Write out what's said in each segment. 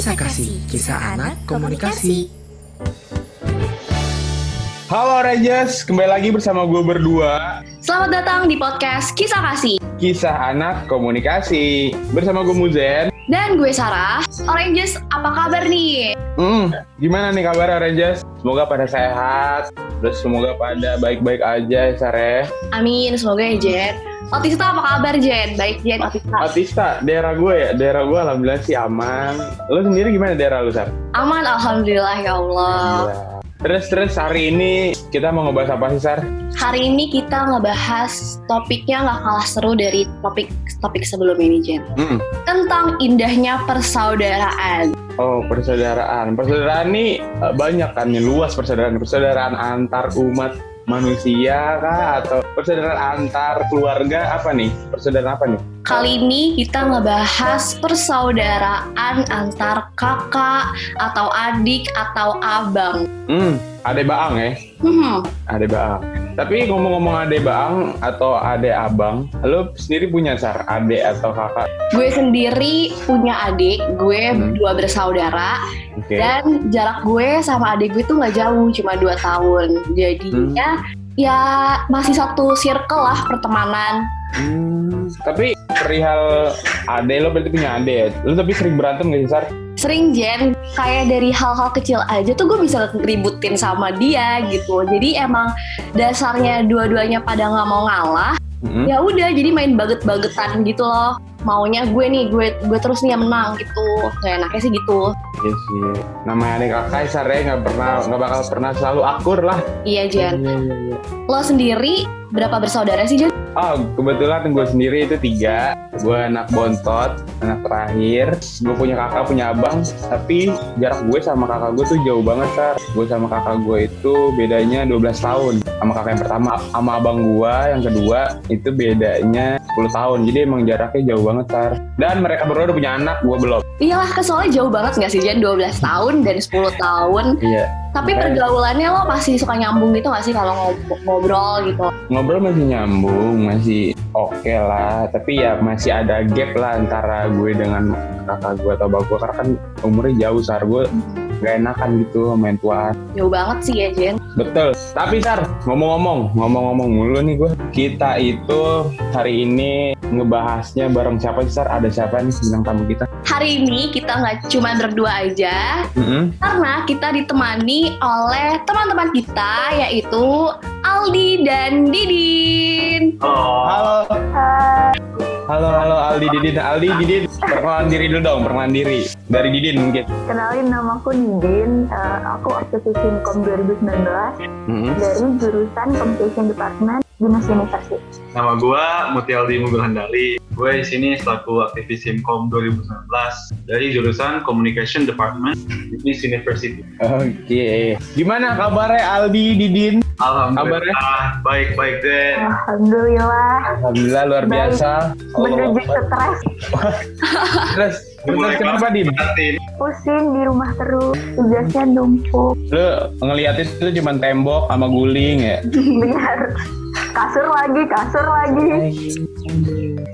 Kisah Kasih, kisah anak komunikasi. Halo Rangers, kembali lagi bersama gue berdua Selamat datang di podcast Kisah Kasih Kisah Anak Komunikasi Bersama gue Muzen Dan gue Sarah Oranges, apa kabar nih? Hmm, gimana nih kabar Rangers? Semoga pada sehat. Terus semoga pada baik-baik aja ya. Sarah Amin, semoga ya Jen Otista apa kabar Jen? Baik Jen, Otista. Atista, daerah gue ya, daerah gue alhamdulillah sih aman. Lo sendiri gimana daerah lu Sar? Aman, Alhamdulillah ya Allah Terus terus hari ini kita mau ngebahas apa sih Sar? Hari ini kita ngebahas topiknya nggak kalah seru dari topik-topik sebelum ini Jen Hmm. Tentang indahnya persaudaraan Oh persaudaraan, persaudaraan nih eh, banyak kan nih luas persaudaraan, persaudaraan antar umat manusia kah atau persaudaraan antar keluarga apa nih? Persaudaraan apa nih? Kali ini kita ngebahas persaudaraan antar kakak atau adik atau abang Hmm, ade baang ya, Hmm, ade baang. Tapi ngomong-ngomong ade baang atau ade abang, lo sendiri punya sar ade atau kakak? gue sendiri punya adik, gue Hmm. dua bersaudara, Oke. dan jarak gue sama adik gue tuh nggak jauh, cuma dua tahun. Jadinya ya masih satu circle lah pertemanan. Hmm, tapi perihal ade lo berarti punya ade ya? Lo tapi sering berantem gak sih sar? Sering Jen, kayak dari hal-hal kecil aja tuh gue bisa ngeributin sama dia gitu. Jadi emang dasarnya dua-duanya pada nggak mau ngalah. Hmm? Ya udah, jadi main baget-bagetan gitu loh. Maunya gue nih, gue gue terus nih yang menang gitu. Kayak enaknya sih gitu. Iya sih. Namanya adik kakak sar ya nggak pernah nggak bakal pernah selalu akur lah. Iya Jen. Iya, iya, iya. Lo sendiri berapa bersaudara sih Jen? Oh, kebetulan gue sendiri itu tiga. Gue anak bontot, anak terakhir. Gue punya kakak, punya abang. Tapi jarak gue sama kakak gue tuh jauh banget, Sar. Gue sama kakak gue itu bedanya 12 tahun. Sama kakak yang pertama, sama abang gue yang kedua itu bedanya 10 tahun. Jadi emang jaraknya jauh banget, Sar. Dan mereka berdua udah punya anak, gue belum. Iyalah, kan soalnya jauh banget nggak sih Jen? 12 tahun dan 10 tahun. Iya. Tapi Makanya- pergaulannya lo masih suka nyambung gitu nggak sih kalau ngob- ngobrol gitu? Ngobrol masih nyambung, masih oke lah. Tapi ya masih ada gap lah antara gue dengan kakak gue atau abang gue. Karena kan umurnya jauh, Sar. Gue gak enakan gitu main tuaan. Jauh banget sih ya Jen. Betul. Tapi Sar, ngomong-ngomong, ngomong-ngomong mulu nih gue. Kita itu hari ini ngebahasnya bareng siapa sih Sar? Ada siapa nih bintang tamu kita? Hari ini kita nggak cuma berdua aja, Mm-mm. karena kita ditemani oleh teman-teman kita yaitu Aldi dan Didin. Halo. Halo, halo Aldi Didin. Aldi Didin, perkenalan diri dulu dong, perkenalan diri. Dari Didin mungkin. Kenalin namaku Nidin, Eh, aku aktivis Simkom 2019 Mm-mm. dari jurusan Communication Department Dinas University. Nama gue Mutialdi Mugul Handali. Gue di sini selaku aktivis Simkom 2019 dari jurusan Communication Department Dinas University. Oke. Gimana kabarnya Aldi Didin? Alhamdulillah baik-baik deh. Alhamdulillah, Alhamdulillah luar Baik. biasa. menuju stres, Terus, terus kenapa Din? Din? pusing di rumah terus, tugasnya numpuk, Lu ngeliatin itu cuma tembok sama guling ya? benar. Kasur lagi, kasur lagi.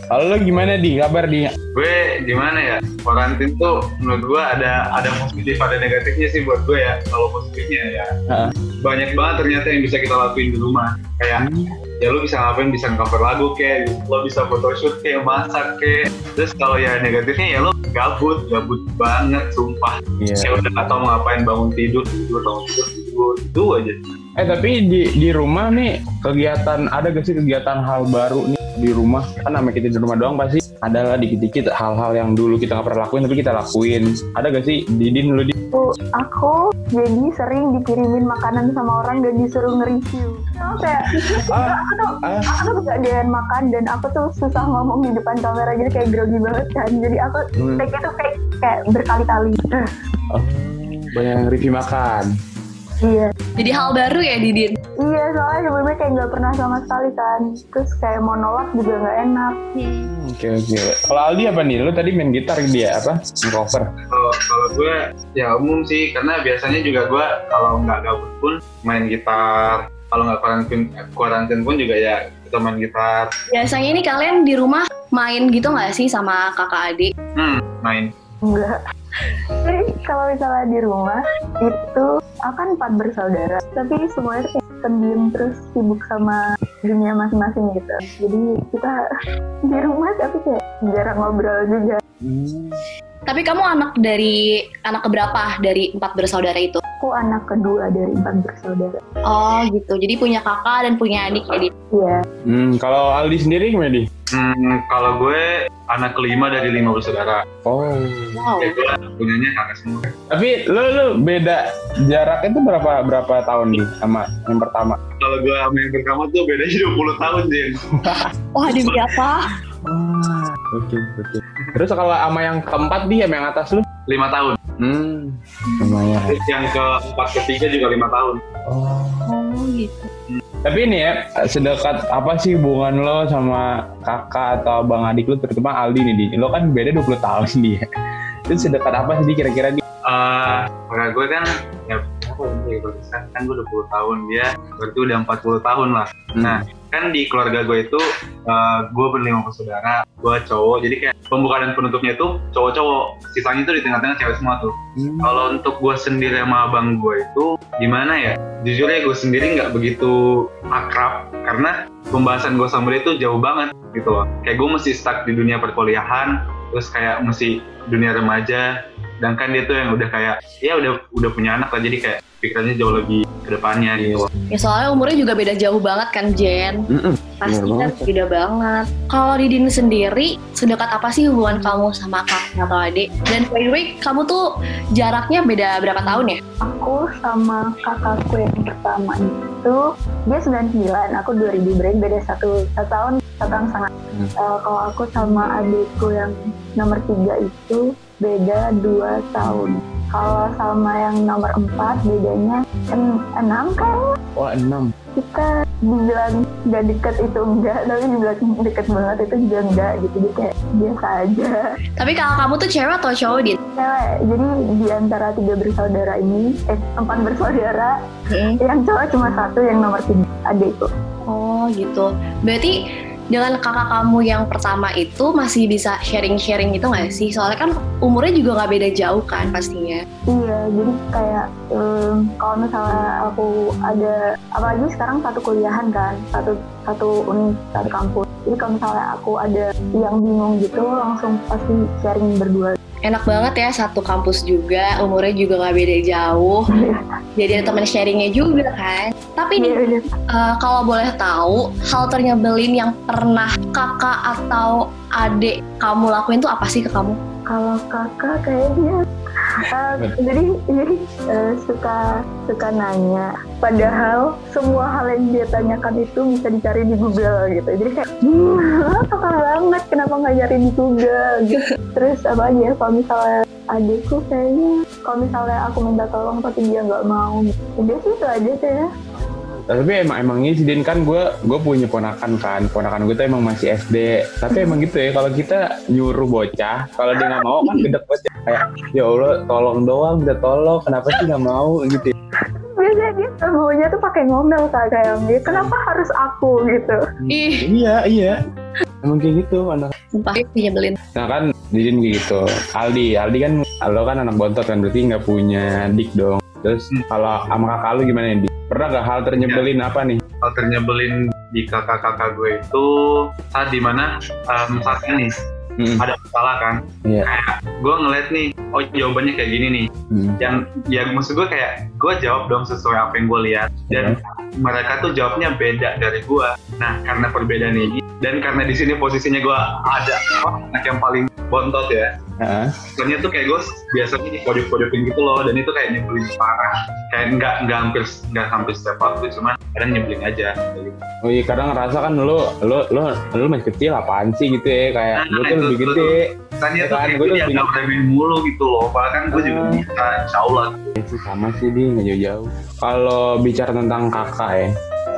Kalau lu gimana di kabar di? Gue gimana ya? Karantin tuh menurut gue ada ada positif ada negatifnya sih buat gue ya. Kalau positifnya ya Heeh. banyak banget ternyata yang bisa kita lakuin di rumah. Kayak ya lu bisa ngapain bisa cover lagu kayak lo bisa photoshoot kayak masak kayak terus kalau ya negatifnya ya lo gabut gabut banget sumpah Iya. ya udah tahu mau ngapain bangun tidur tidur bangun tidur tidur itu aja Eh tapi di di rumah nih kegiatan ada gak sih kegiatan hal baru nih di rumah? Kan namanya kita di rumah doang pasti ada lah dikit-dikit hal-hal yang dulu kita nggak pernah lakuin tapi kita lakuin. Ada gak sih Didin lu di? Aku, aku jadi sering dikirimin makanan sama orang dan disuruh nge-review. Aku kayak, Ah, aku tuh, ah. aku tuh gak doyan makan dan aku tuh susah ngomong di depan kamera jadi kayak grogi banget kan. Jadi aku Hmm. take itu kayak, kayak berkali-kali. Oh, banyak yang review makan. Iya. Jadi hal baru ya Didin? Iya, soalnya sebelumnya kayak nggak pernah sama sekali kan. Terus kayak mau nolak juga nggak enak. Hmm, Oke oke. Kalau Aldi apa nih? Lu tadi main gitar dia apa? Cover. kalau kalau gue ya umum sih karena biasanya juga gue kalau nggak gabut pun main gitar kalau nggak karantin karantin pun juga ya kita main gitar Biasanya ini kalian di rumah main gitu nggak sih sama kakak adik? hmm main Enggak. Jadi kalau misalnya di rumah itu akan empat bersaudara, tapi semuanya tuh kayak pendiam terus sibuk sama dunia masing-masing gitu. Jadi kita di rumah tapi kayak jarang ngobrol juga. Tapi kamu anak dari anak keberapa dari empat bersaudara itu? Aku anak kedua dari empat bersaudara. Oh gitu. Jadi punya kakak dan punya adik ya. Di? Iya. Hmm, kalau Aldi sendiri gimana di? Hmm, kalau gue anak kelima dari lima bersaudara. Oh. Wow. Ya, gue punyanya kakak semua. Tapi lu lu beda jarak itu berapa berapa tahun nih sama yang pertama? Kalau gue sama yang pertama tuh bedanya 20 tahun, Jen. Wah demi apa? Ah, oke oke. Terus kalau sama yang keempat dia sama yang atas lu? 5 tahun. Hmm, lumayan. Terus yang keempat ketiga juga 5 tahun. Oh. Oh gitu. Tapi ini ya, sedekat apa sih hubungan lo sama kakak atau abang adik lo, terutama Aldi nih, Di? Lo kan beda 20 tahun dia. Itu sedekat apa sih, Di, kira-kira, Di? Eh, kakak gue kan ya ya berarti kan, kan gue 20 tahun dia berarti udah 40 tahun lah nah kan di keluarga gue itu eh, gue berlima bersaudara gue cowok jadi kayak pembuka dan penutupnya itu cowok-cowok. Sisanya itu di tengah-tengah cewek semua tuh. Hmm. kalau untuk gue sendiri sama abang gue itu gimana ya? Jujur ya gue sendiri nggak begitu akrab karena pembahasan gue sama dia itu jauh banget gitu loh. Kayak gue mesti stuck di dunia perkuliahan terus kayak mesti dunia remaja sedangkan dia tuh yang udah kayak ya udah udah punya anak lah jadi kayak pikirannya jauh lebih ke depannya gitu loh. Ya soalnya umurnya juga beda jauh banget kan Jen. Mm-mm. Pasti Bener kan banget. beda banget. Kalau Didin sendiri, sedekat apa sih hubungan kamu sama kakak atau adik? Dan by the way, kamu tuh jaraknya beda berapa tahun ya? Aku sama kakakku yang pertama itu dia 99, aku 2000 break beda satu, satu tahun satu tahun setengah. Hmm. Eh, kalau aku sama adikku yang nomor tiga itu beda dua tahun. Kalau sama yang nomor empat bedanya en- enam kayaknya Wah, enam. kita dibilang nggak deket itu enggak, tapi dibilang deket banget itu juga enggak gitu. Jadi kayak biasa aja. Tapi kakak kamu tuh cewek atau cowok, Din? Cewek, jadi di antara tiga bersaudara ini, eh empat bersaudara, yang cowok cuma satu yang nomor tiga adikku Oh gitu. Berarti dengan kakak kamu yang pertama itu masih bisa sharing-sharing gitu nggak sih? Soalnya kan umurnya juga nggak beda jauh kan pastinya. iya jadi kayak em, kalau misalnya aku ada apalagi sekarang satu kuliahan kan satu satu uni satu kampus jadi kalau misalnya aku ada yang bingung gitu langsung pasti sharing berdua Enak banget ya satu kampus juga, umurnya juga nggak beda jauh. Jadi ada teman sharingnya juga kan. Tapi nih, eh, kalau boleh tahu, hal ternyebelin yang pernah kakak atau adik kamu lakuin tuh apa sih ke kamu? kalau kakak kayaknya eh, jadi jadi eh, suka suka nanya. Padahal semua hal yang dia tanyakan itu bisa dicari di Google gitu. Jadi kayak hmm, kakak banget kenapa nggak nyari di Google? Gitu. Terus apa aja kalau misalnya adikku kayaknya kalau misalnya aku minta tolong tapi dia nggak mau udah sih itu aja sih ya Tapi emang emang ini sih Din kan gue gue punya ponakan kan ponakan gue tuh emang masih SD. Tapi emang gitu ya kalau kita nyuruh bocah kalau dia nggak mau kan gede ya. kayak ya Allah tolong doang udah tolong kenapa sih nggak mau gitu. ya. biasanya dia maunya tuh pakai ngomel kak kayak gitu kenapa harus aku gitu Ih, Iya iya emang kayak gitu anak. sumpah nyebelin. Nah kan Didin kayak gitu. Aldi Aldi kan lo kan anak bontot kan berarti nggak punya dik dong. Terus kalau sama kakak lu gimana nih? Di? Pernah gak hal ternyebelin apa nih? Hal ternyebelin di kakak-kakak gue itu saat di mana um, saat ini Hmm, ada masalah kan Iya. kayak gue ngeliat nih oh jawabannya kayak gini nih hmm. yang yang maksud gue kayak gue jawab dong sesuai apa yang gue lihat. Dan mereka tuh jawabnya beda dari gue nah karena perbedaan ini dan karena di sini posisinya gue ada oh, anak yang paling bontot ya. Heeh. soalnya tuh kayak gue biasanya di pojok-pojokin gitu loh dan itu kayak nyebelin parah. Kayak nggak nggak hampir nggak hampir setiap waktu cuma kadang nyebelin aja. Gitu. Oh iya kadang ngerasa kan lu lu lu lu masih kecil apaan sih gitu ya? Kayak Nah, gue tuh lebih gede. Tanya tuh Kan, kayak gue nggak remehin mulu gitu loh padahal kan gue juga Ah. bisa insya Allah Ya sih sama sih dia nggak jauh-jauh. Kalau bicara tentang kakak ya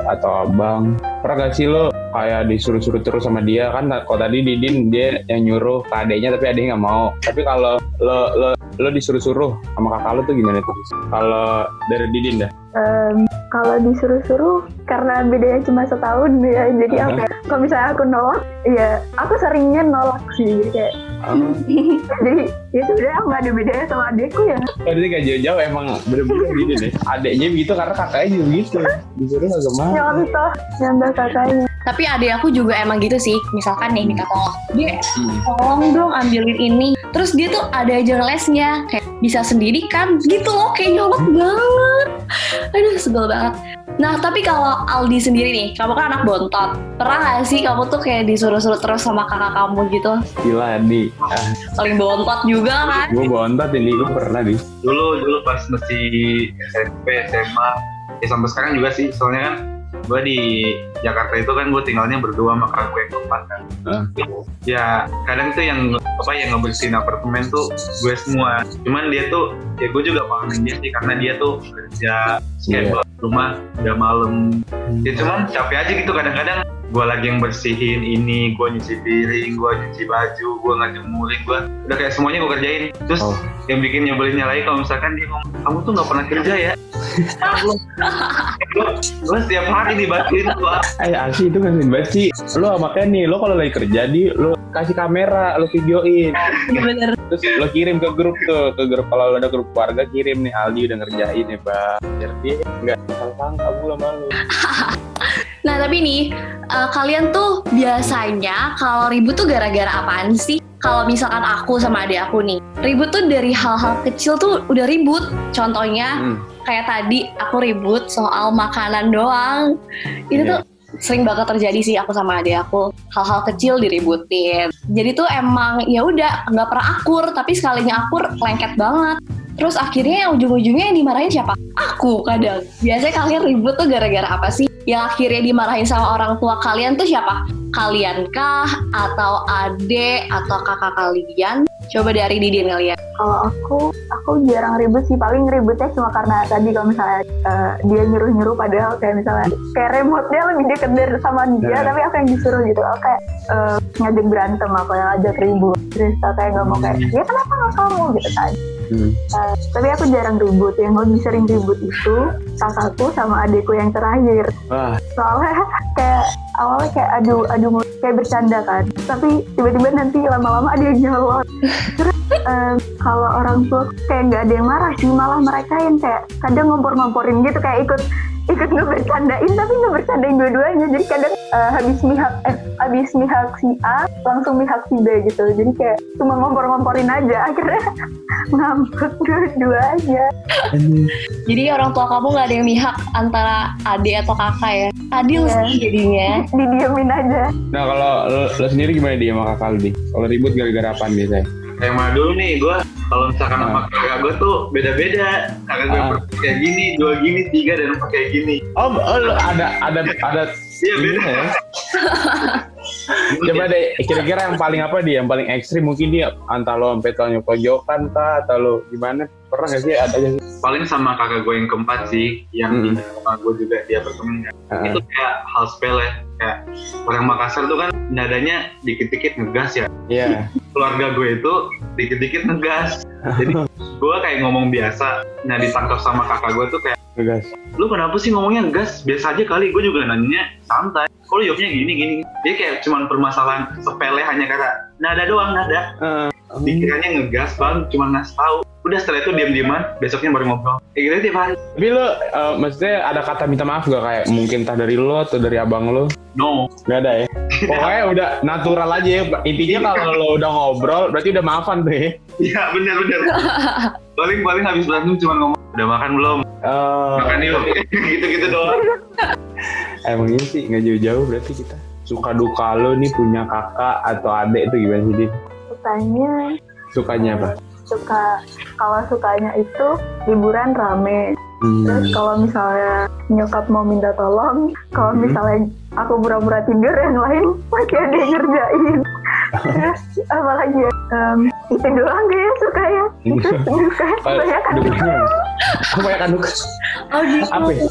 atau abang, pernah gak sih lo kayak disuruh-suruh terus sama dia kan? Kalau tadi Didin dia yang nyuruh ke adeknya tapi adeknya nggak mau. Tapi kalau lo lo lo disuruh-suruh sama kakak lo tuh gimana tuh? Kalau dari Didin dah? Em, kalau disuruh-suruh karena bedanya cuma setahun ya jadi Aha. apa ya, kalau misalnya aku nolak ya aku seringnya nolak sih jadi kayak Oh, jadi ya sebenarnya nggak ada bedanya sama adekku ya Berarti gak jauh-jauh emang bener-bener gitu deh. Adeknya begitu karena kakaknya juga gitu. Disuruh gak mau. nyontoh nyontoh kakaknya Tapi adik aku juga emang gitu sih. Misalkan nih minta tolong. Dia Hmm. tolong dong ambilin ini. Terus dia tuh ada aja lesnya. Kayak bisa sendiri kan. Gitu loh kayak nyolot banget. Aduh sebel banget. Nah tapi kalau Aldi sendiri nih, kamu kan anak bontot. Pernah gak sih kamu tuh kayak disuruh-suruh terus sama kakak kamu gitu? Gila nih. Ah, Paling bontot juga kan? gue bontot ini gue pernah di. dulu dulu pas masih SMP SMA ya sampai sekarang juga sih soalnya kan gue di Jakarta itu kan gue tinggalnya berdua sama kakak gue yang keempat kan. Ah. ya kadang tuh yang apa yang ngebersihin apartemen tuh gue semua. Cuman dia tuh ya gue juga pahamin dia sih karena dia tuh kerja kayak Iya. pulang rumah udah malam. Ya cuman capek aja gitu kadang-kadang gue lagi yang bersihin ini gue nyuci piring gue nyuci baju gue ngajemurin gue udah kayak semuanya gue kerjain terus Oh. yang bikin nyebelinnya lagi kalau misalkan dia ngomong kamu tuh nggak pernah kerja ya gue setiap hari dibantuin gue Eh asli itu kan banget sih. Lo makanya nih, lo kalau lagi kerja di, lo kasih kamera, lo videoin. Bener. Terus lo kirim ke grup tuh, ke grup kalau ada grup keluarga kirim nih Aldi udah ngerjain ya bang. Dia nggak sangka gue sama lo. Nah tapi nih, eh, kalian tuh biasanya kalau ribut tuh gara-gara apaan sih? Kalau misalkan aku sama adik aku nih, ribut tuh dari hal-hal kecil tuh udah ribut. Contohnya Hmm. kayak tadi aku ribut soal makanan doang. Itu Iya. tuh sering banget terjadi sih aku sama adik aku. Hal-hal kecil diributin. Jadi tuh emang ya udah nggak pernah akur, tapi sekalinya akur lengket banget. Terus akhirnya ujung-ujungnya yang dimarahin siapa? Aku kadang. Biasanya kalian ribut tuh gara-gara apa sih? Yang akhirnya dimarahin sama orang tua kalian tuh siapa? Kalian kah? Atau adek? Atau kakak kalian? Coba dari Didin kalian. kalau aku aku jarang ribut sih. Paling ributnya cuma karena tadi kalau misalnya eh, dia nyuruh nyuruh padahal kayak misalnya kayak remote-nya lebih deket dari sama dia Nah. tapi aku yang disuruh gitu. Aku kayak eh, ngajak berantem aku yang ngajak ribut. Terus aku kayak nggak mau kayak ya kenapa nggak kamu gitu kan Hmm. Eh, tapi aku jarang ribut. Yang lebih sering ribut itu kakakku sama adikku yang terakhir. Wah, soalnya kayak awalnya kayak adu adu kayak bercanda kan. Tapi tiba-tiba nanti lama-lama ada yang nyolot terus em, kalau orang tua kayak nggak ada yang marah sih malah mereka yang kayak kadang ngompor-ngomporin gitu kayak ikut ikut ngebercandain tapi ngebercandain dua-duanya jadi kadang eh, habis mihak eh, habis mihak si A langsung mihak si B gitu jadi kayak cuma ngompor-ngomporin aja akhirnya ngambek dua-duanya Jadi orang tua kamu nggak ada yang mihak antara adik atau kakak ya? Adil Iya. sih jadinya. didiemin aja nah kalau lo, lo sendiri gimana dia sama kakak di? Kalau ribut gara-gara apaan biasanya? Mana dulu nih gue kalau misalkan sama Ah. kakak gue tuh beda-beda kakak gue Ah. kayak gini dua gini tiga dan empat kayak gini Oh, oh ada ada ada iya beda ya. Coba deh, kira-kira yang paling apa dia? Yang paling ekstrim mungkin dia antara lo sampai tanya pojokan kah atau lo gimana? Pernah gak sih ada sih? paling sama kakak gue yang keempat sih yang Hmm. sama gue juga di apartemen kan. Ah. itu kayak hal sepele kayak orang Makassar tuh kan nadanya dikit-dikit ngegas ya Iya. keluarga gue itu dikit-dikit ngegas jadi gue kayak ngomong biasa nah ditangkap sama kakak gue tuh kayak Tegas. lu kenapa sih ngomongnya ngegas biasa aja kali gue juga nanya santai kok lu jawabnya gini gini dia kayak cuman permasalahan sepele hanya kata nada doang nada. Hmm. pikirannya ngegas bang. Cuma ngasih tahu. Udah setelah itu diam diaman besoknya baru ngobrol. Kayak gitu tiap hari Tapi lo, eh, maksudnya ada kata minta maaf gak kayak mungkin entah dari lo atau dari abang lo? no. Gak ada ya? Pokoknya udah natural aja ya. Intinya kalau lo udah ngobrol, berarti udah maafan tuh ya. iya bener bener. Paling paling habis berantem cuma ngomong udah makan belum? Eh, makan yuk. Gitu gitu doang emang iya sih, nggak jauh-jauh berarti kita. Suka duka lo nih punya kakak atau adik tuh gimana sih, Din? sukanya Sukanya apa? suka kalau sukanya itu liburan rame terus Hmm. kalau misalnya nyokap mau minta tolong kalau Hmm. misalnya aku pura-pura tidur yang lain masih ada yang ngerjain terus apalagi ya em, itu doang deh ya suka ya itu suka banyak kan. Kebanyakan duka. Oh gitu. Apa ya?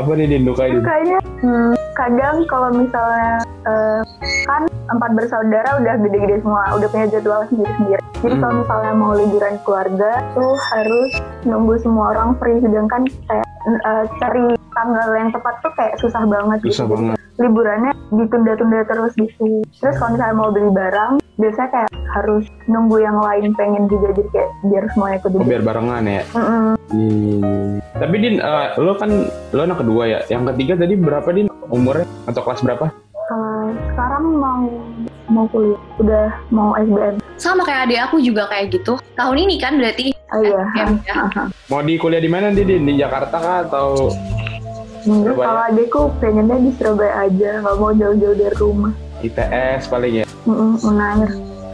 Apa nih Din? Hmm, kadang kalau misalnya eh, kan empat bersaudara udah gede-gede semua udah punya jadwal sendiri-sendiri. Jadi Hmm. kalau misalnya mau liburan keluarga tuh harus nunggu semua orang free sedangkan kayak eh, cari tanggal yang tepat tuh kayak susah banget Susah gitu banget. liburannya ditunda-tunda terus gitu terus kalau misalnya mau beli barang biasanya kayak harus nunggu yang lain pengen juga jadi kayak biar semuanya ikut Oh, biar barengan ya. Mm-mm. Hmm. Tapi Din, eh, lo kan lo anak kedua ya. Yang ketiga tadi berapa Din umurnya atau kelas berapa? Kalau sekarang mau mau kuliah udah mau SBM Sama kayak adik aku juga kayak gitu. Tahun ini kan berarti oh iya SBM ya. Mau di kuliah di mana Din? Din? Di Jakarta kah atau Surabaya. kalau adekku pengennya di Surabaya aja nggak mau jauh-jauh dari rumah ITS paling ya? Mm-mm, Unair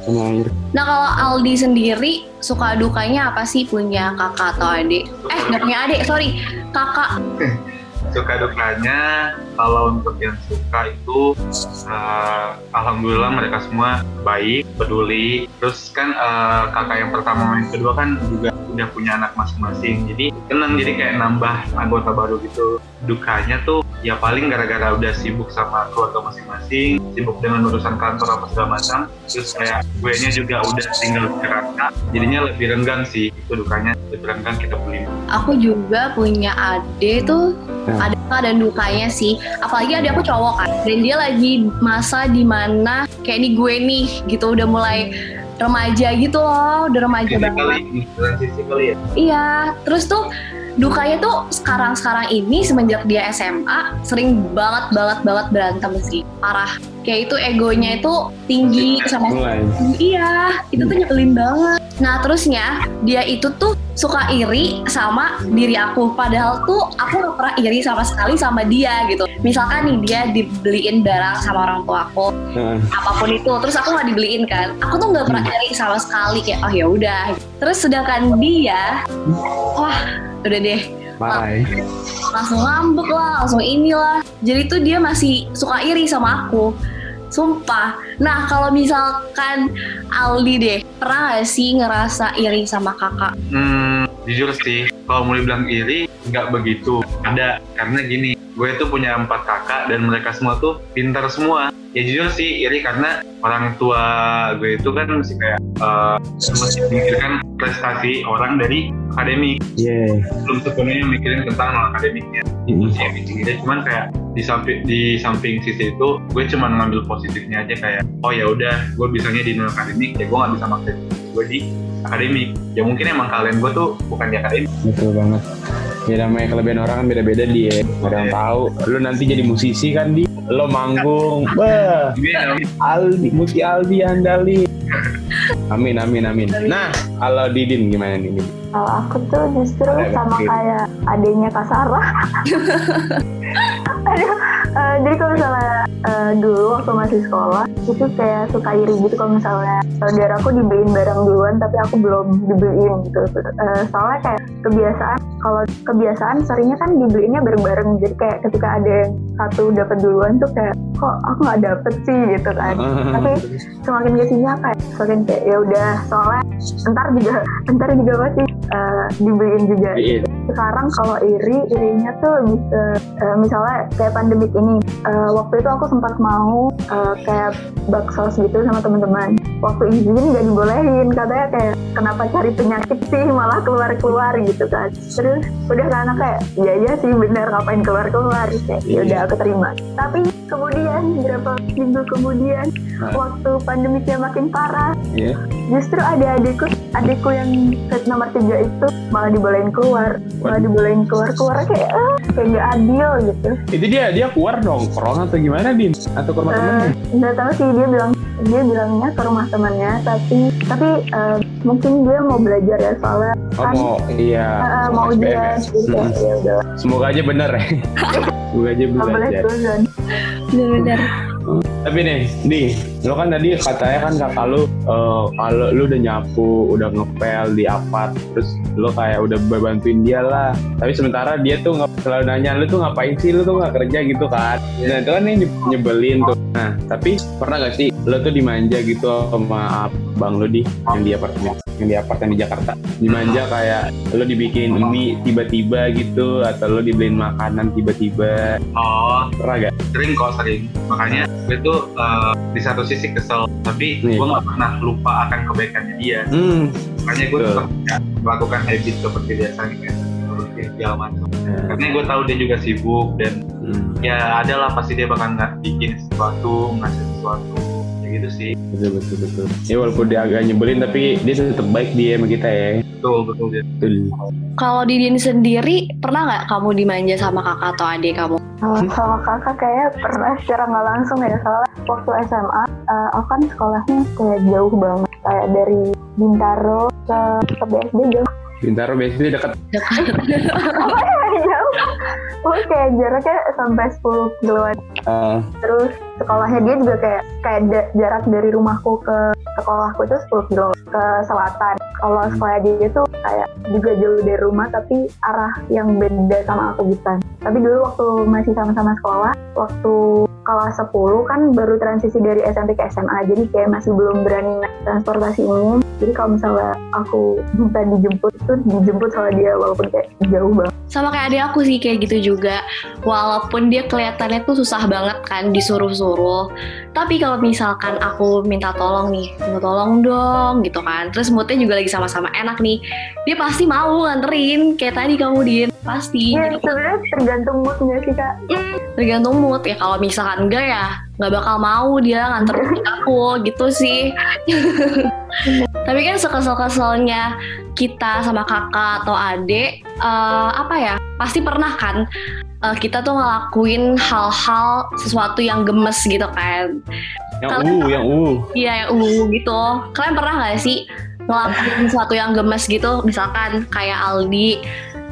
Unair. Nah kalau Aldi sendiri suka dukanya apa sih punya kakak atau adik? Eh nggak punya adik, sorry kakak. suka dukanya kalau untuk yang suka itu eh, alhamdulillah mereka semua baik peduli terus kan eh, kakak yang pertama yang kedua kan juga udah punya anak masing-masing jadi seneng jadi kayak nambah anggota baru gitu dukanya tuh ya paling gara-gara udah sibuk sama keluarga masing-masing sibuk dengan urusan kantor apa segala macam terus kayak gue nya juga udah tinggal Jakarta jadinya lebih renggang sih itu dukanya lebih renggang kita beli Aku juga punya adik tuh Nah. ada dan dukanya sih. Apalagi adik aku cowok kan. Dan dia lagi masa di mana kayak ini gue nih gitu udah mulai remaja gitu loh, udah remaja banget. kali transisi kali ya Iya, terus tuh dukanya tuh sekarang-sekarang ini semenjak dia SMA sering banget banget banget berantem sih. Parah. Kayak itu egonya itu tinggi sama. Iya, itu tuh nyebelin banget. Nah, terusnya dia itu tuh suka iri sama diri aku. Padahal tuh aku gak pernah iri sama sekali sama dia gitu. Misalkan nih dia dibeliin barang sama orang tua aku, Nah, apa pun itu, terus aku nggak dibeliin kan. Aku tuh nggak pernah iri sama sekali kayak oh ya udah. Terus sedangkan dia, wah udah deh parah ya. langsung ngambek lah, langsung inilah. Jadi tuh dia masih suka iri sama aku. Sumpah. Nah kalau misalkan Aldi deh, pernah gak sih ngerasa iri sama kakak? Hmm, jujur sih, kalau mau dibilang iri, nggak begitu. Ada, karena gini, gue tuh punya empat kakak dan mereka semua tuh pintar semua. Ya jujur sih iri karena orang tua gue itu kan masih kayak eh, masih memikirkan prestasi orang dari akademik, Iya. belum sepenuhnya mikirin tentang non akademiknya. Mm-mm. Sih mikirnya cuman kayak di samping di samping sisi itu gue cuman ngambil positifnya aja kayak oh ya udah gue bisanya di non akademik ya gue nggak bisa maksain gue di akademik ya mungkin emang kalian gue tuh bukan di akademik Betul banget. Ya namanya kelebihan orang kan beda-beda dia. Gak ada yang tahu. Lu nanti jadi musisi kan di lo manggung. Nggak Aldi, Muti Aldi Andali. Amin, amin, amin. Nah, kalau Didin gimana nih? Kalau aku tuh justru Ada sama gitu. kayak adiknya Kak Sarah. Aduh, eh, jadi kalau misalnya eh, dulu waktu masih sekolah itu kayak suka iri gitu kalau misalnya saudaraku dibeliin barang duluan tapi aku belum dibeliin gitu. Eh, soalnya kayak kebiasaan kalau kebiasaan seringnya kan dibeliinnya bareng-bareng jadi kayak ketika ada yang satu dapat duluan tuh kayak kok aku nggak dapet sih gitu kan. Tapi semakin ke sini kayak semakin kayak ya udah soalnya ntar juga ntar juga pasti eh, dibeliin juga Iya. sekarang kalau iri irinya tuh lebih ke eh, misalnya kayak pandemik ini eh, waktu itu aku sempat mau eh, kayak bakso gitu sama teman-teman. Waktu izin nggak dibolehin katanya kayak kenapa cari penyakit sih? Malah keluar keluar gitu kan. Terus udah kan kayak iya iya sih bener ngapain keluar keluar kayak ya udah aku terima. Tapi kemudian berapa minggu kemudian Nah. waktu pandemiknya makin parah Iya. justru ada adikku adikku yang set nomor tiga itu malah dibolehin keluar malah dibolehin keluar keluar kayak ah, kayak gak adil gitu Itu dia dia keluar dong, corona atau gimana Din? Atau ke rumah Eh, temennya? nggak tahu sih dia bilang dia bilangnya ke rumah temannya tapi tapi eh, mungkin dia mau belajar ya soalnya Oh kan mau iya. eh, mau dia ya? kayak Mm-mm. ya udah Semoga aja bener ya. Semoga aja belajar. Tuh Bener-bener. Tapi nih, di lo kan tadi katanya kan kakak lu eh, kalau lu udah nyapu, udah ngepel di apart, terus lo kayak udah bantuin dia lah. Tapi sementara dia tuh nggak selalu nanya lu tuh ngapain sih, lu tuh nggak kerja gitu kan. Nah itu kan nye- nyebelin tuh. Nah tapi pernah gak sih lo tuh dimanja gitu sama abang lo di yang di apartemen, yang di apartemen di Jakarta. Dimanja kayak lo dibikin mie tiba-tiba gitu, atau lo dibeliin makanan tiba-tiba. oh Pernah gak? sering kok sering makanya gue tuh eh, di satu sisi kesel tapi Nih. gue nggak pernah lupa akan kebaikannya dia Hmm, makanya gue tetap ya, melakukan habit seperti biasa gitu ya segala macam Ya. karena gue tahu dia juga sibuk dan Hmm, ya ada lah pasti dia bakal nggak bikin sesuatu ngasih sesuatu gitu sih betul betul betul. Ya walaupun dia agak nyebelin tapi dia tetap baik dia sama kita ya. betul betul dia Betul. Kalau Didin sendiri, pernah nggak kamu dimanja sama kakak atau adik kamu? Kalau sama kakak kayaknya pernah secara nggak langsung ya soalnya waktu SMA eh, aku kan sekolahnya kayak jauh banget kayak dari Bintaro ke ke BSD jauh Bintaro biasanya dekat. apa ya jauh oh kayak jaraknya sampai 10 kiloan. Eh, terus sekolahnya dia juga kayak kayak jarak dari rumahku ke sekolahku itu 10 kilo ke selatan. Kalau sekolah dia itu kayak juga jauh dari rumah tapi arah yang beda sama aku bukan. Tapi dulu waktu masih sama-sama sekolah waktu kelas 10 kan baru transisi dari SMP ke SMA jadi kayak masih belum berani transportasi umum jadi kalau misalnya aku minta dijemput itu dijemput sama dia walaupun kayak jauh banget Sama kayak adik aku sih kayak gitu juga. Walaupun dia kelihatannya tuh susah banget kan disuruh-suruh. Tapi kalau misalkan aku minta tolong nih, minta tolong dong gitu kan. Terus moodnya juga lagi sama-sama enak nih. Dia pasti mau nganterin kayak tadi kamu Din. Pasti. ya Jadi sebenarnya tergantung moodnya sih kak tergantung mood ya kalau misalkan enggak ya nggak bakal mau dia nganterin aku gitu sih. Tapi kan sekesel-keselnya kita sama kakak atau adik eh, apa ya pasti pernah kan eh, kita tuh ngelakuin hal-hal sesuatu yang gemes gitu kan. Yang Kalau- uh, yang uh. iya yang uh gitu. Kalian pernah nggak sih ngelakuin sesuatu yang gemes gitu? Misalkan kayak Aldi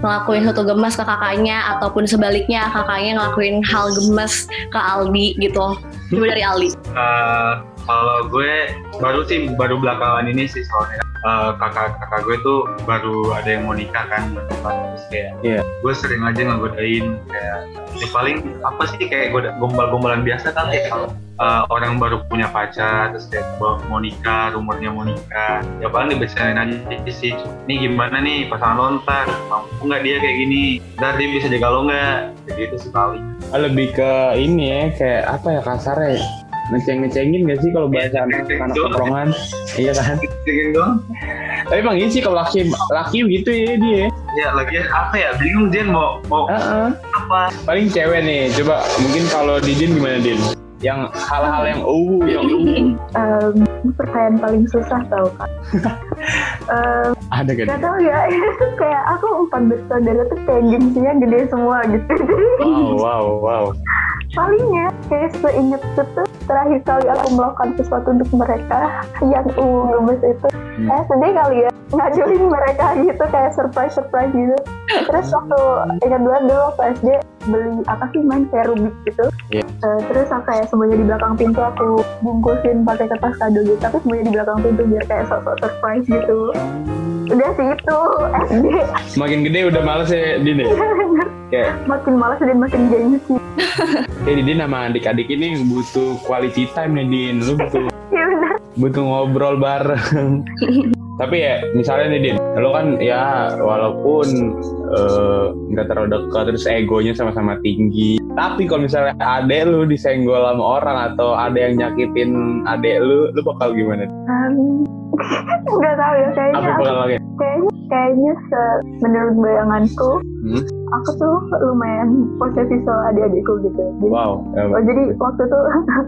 ngelakuin sesuatu gemes ke kakaknya ataupun sebaliknya kakaknya ngelakuin hal gemes ke Aldi gitu. Coba dari Aldi. Eh, kalau gue baru sih baru belakangan ini sih soalnya eh, kakak kakak gue tuh baru ada yang mau nikah kan terus kayak Iya. gue sering aja ngegodain kayak ya paling apa sih kayak goda- gombal-gombalan biasa ya kalau eh, orang baru punya pacar terus kayak mau mau nikah rumornya mau nikah ya paling dibicarain aja sih ini gimana nih pasangan lo ntar mampu nggak dia kayak gini? Ntar dia bisa jaga lo nggak? Gitu sih paling. Ah, lebih ke ini ya kayak apa ya kasarnya ngeceng-ngecengin gak sih kalau bahasa anak anak tongkrongan? Iya kan? Gitu doang. Tapi emang ini sih kalau laki laki gitu ya dia. Ya lagi apa ya? Bingung Jen mau mau Heeh. apa? Paling cewek nih. Coba mungkin kalau Didin gimana Din yang hal-hal yang uh yang uh. Em, ini pertanyaan paling susah tau kak. Em, ada kan? Gak tau ya, itu kayak aku empat bersaudara tuh kayak gengsinya gede semua gitu. Wow wow wow palingnya kayak seinget tuh terakhir kali aku melakukan sesuatu untuk mereka yang uh gemes itu. Hmm. Eh sedih kali ya ngajuin mereka gitu kayak surprise surprise gitu. Terus waktu ingat banget dulu waktu SD beli apa sih main kayak Rubik gitu. Iya. Eh, terus aku kayak semuanya di belakang pintu aku bungkusin pakai kertas kado gitu tapi semuanya di belakang pintu biar kayak sok-sok surprise gitu udah sih itu SD semakin gede udah males ya Din ya makin malas dan makin gengsi kayak Didin sama adik-adik ini butuh quality time nih Din. Lu butuh ya benar. butuh ngobrol bareng. Tapi ya misalnya nih Din lo kan ya walaupun eh, nggak terlalu dekat terus egonya sama-sama tinggi tapi kalau misalnya adek lu disenggol sama orang atau ada yang nyakitin adek lu lu bakal gimana? Um, nggak tahu ya kayaknya apa bakal lagi kayaknya kayaknya se menurut bayanganku Hmm? aku tuh lumayan posesif soal adik-adikku gitu jadi wow Oh jadi waktu tuh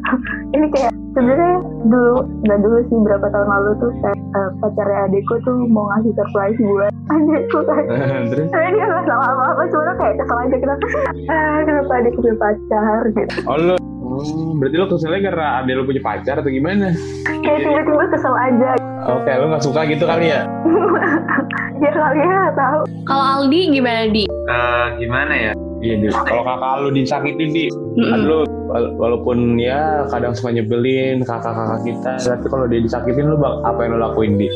ini kayak sebenarnya dulu nggak dulu sih berapa tahun lalu tuh kayak eh, pacarnya adikku tuh mau ngasih surprise buat adikku kan. terus Sebenarnya dia nggak salah apa-apa cuma kayak kesel aja kenapa ah, kenapa adikku punya pacar gitu. oh lu oh, berarti lo keselnya karena adek lu punya pacar atau gimana Kayak tiba-tiba kesel aja. oke lu nggak suka gitu kali ya Ya kali ya nggak tahu. kalau Aldi gimana di? Eh, gimana ya? Iya Di. kalau kakak lu disakitin di. Kan lu wala- walaupun ya kadang suka nyebelin kakak-kakak kita tapi kalau dia disakitin lu bak apa yang lu lakuin di?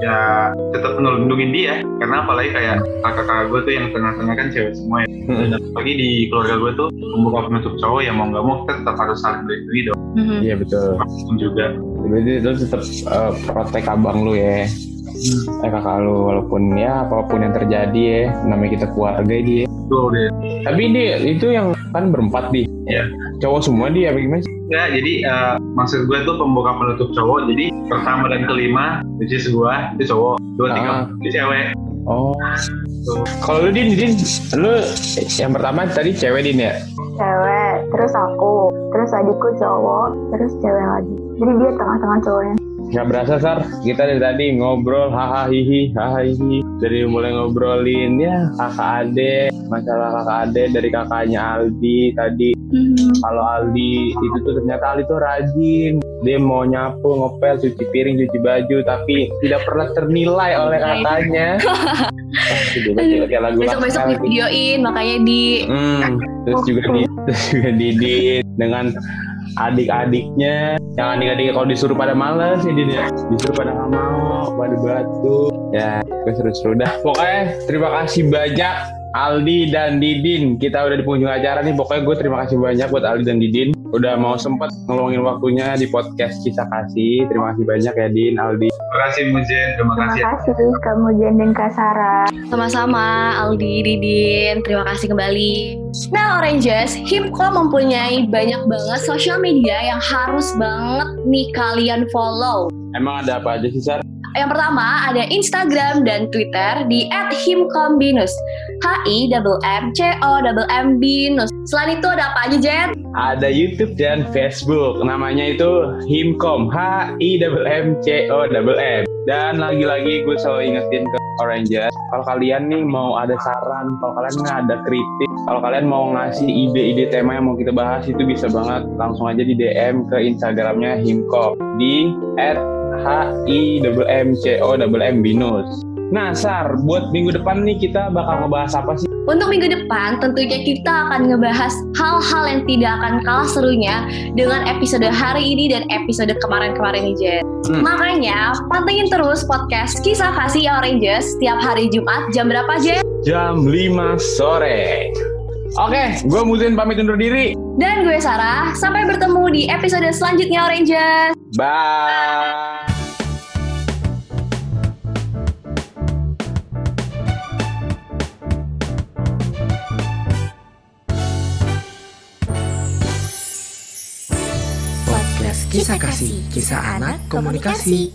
Ya tetap ngelindungin dia. Karena apalagi kayak kakak-kakak gue tuh yang tengah-tengah kan cewek semua ya. Dan apalagi di keluarga gue tuh membuka penutup cowok ya mau nggak mau kita tetap harus saling melindungi dong. Mhm. iya betul. Apa pun juga. Berarti lu tetap eh, protek abang lu ya eh kakak lu walaupun ya apa pun yang terjadi ya namanya kita keluarga dia tuh deh tapi dia itu yang kan berempat di Iya. cowok semua dia apa gimana sih? Enggak, jadi eh, maksud gue tuh pembuka penutup cowok jadi pertama dan kelima which is gue itu cowok dua tiga Ah. itu cewek oh. Kalau lu Din, Din, lu yang pertama tadi cewek Din ya? cewek terus aku terus adikku cowok terus cewek lagi jadi dia tengah-tengah cowoknya Gak berasa Sar, kita dari tadi ngobrol hahaha hihi hahaha hihi. Dari mulai ngobrolin ya kakak ade, masalah kakak ade dari kakaknya Aldi tadi. Hmm. Kalau Aldi itu tuh ternyata Aldi tuh rajin. Dia mau nyapu, ngepel, cuci piring, cuci baju Tapi tidak pernah ternilai oleh kakaknya. Lagu Besok-besok Laksa di videoin makanya di Hmm, terus juga di terus juga Didin dengan adik-adiknya. Yang adik-adik kalau disuruh pada males ya Din ya disuruh pada nggak mau pada batu ya gue seru-seru. Dah pokoknya terima kasih banyak Aldi dan Didin. Kita udah di penghujung acara nih. Pokoknya gue terima kasih banyak buat Aldi dan Didin. Udah mau sempet ngeluangin waktunya di podcast kisah kasih. Terima kasih banyak ya Din Aldi. Terima kasih Mujen, terima terima kasih. kasih kamu Jen dan Kak Sarah. Sama-sama Aldi, Didin, terima kasih kembali. Nah Oranges, Hipko mempunyai banyak banget sosial media yang harus banget nih kalian follow. emang ada apa aja sih Sar? Yang pertama ada Instagram dan Twitter di @himkombinus. H I double M C O double M binus. Selain itu ada apa aja Jen? ada YouTube dan Facebook namanya itu Himkom H I double M C O double M dan lagi-lagi gue selalu ingetin ke Oranges kalau kalian nih mau ada saran kalau kalian nggak ada kritik kalau kalian mau ngasih ide-ide tema yang mau kita bahas itu bisa banget. Langsung aja di DM ke Instagramnya Himkom di at H Nah, Sar, buat minggu depan nih kita bakal ngebahas apa sih? Untuk minggu depan tentunya kita akan ngebahas hal-hal yang tidak akan kalah serunya dengan episode hari ini dan episode kemarin-kemarin Jen. Hmm. Makanya pantengin terus podcast Kisah Kasih Oranges setiap hari Jumat jam berapa Jen? Jam 5 sore. Oke, gue Muzin pamit undur diri. Dan gue Sarah, sampai bertemu di episode selanjutnya Oranges. Bye. Podcast Kisah Kasih, Kisah Anak Komunikasi.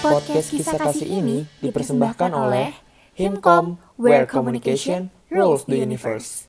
Podcast kisah kasih ini dipersembahkan oleh Himkom, where communication rules the universe.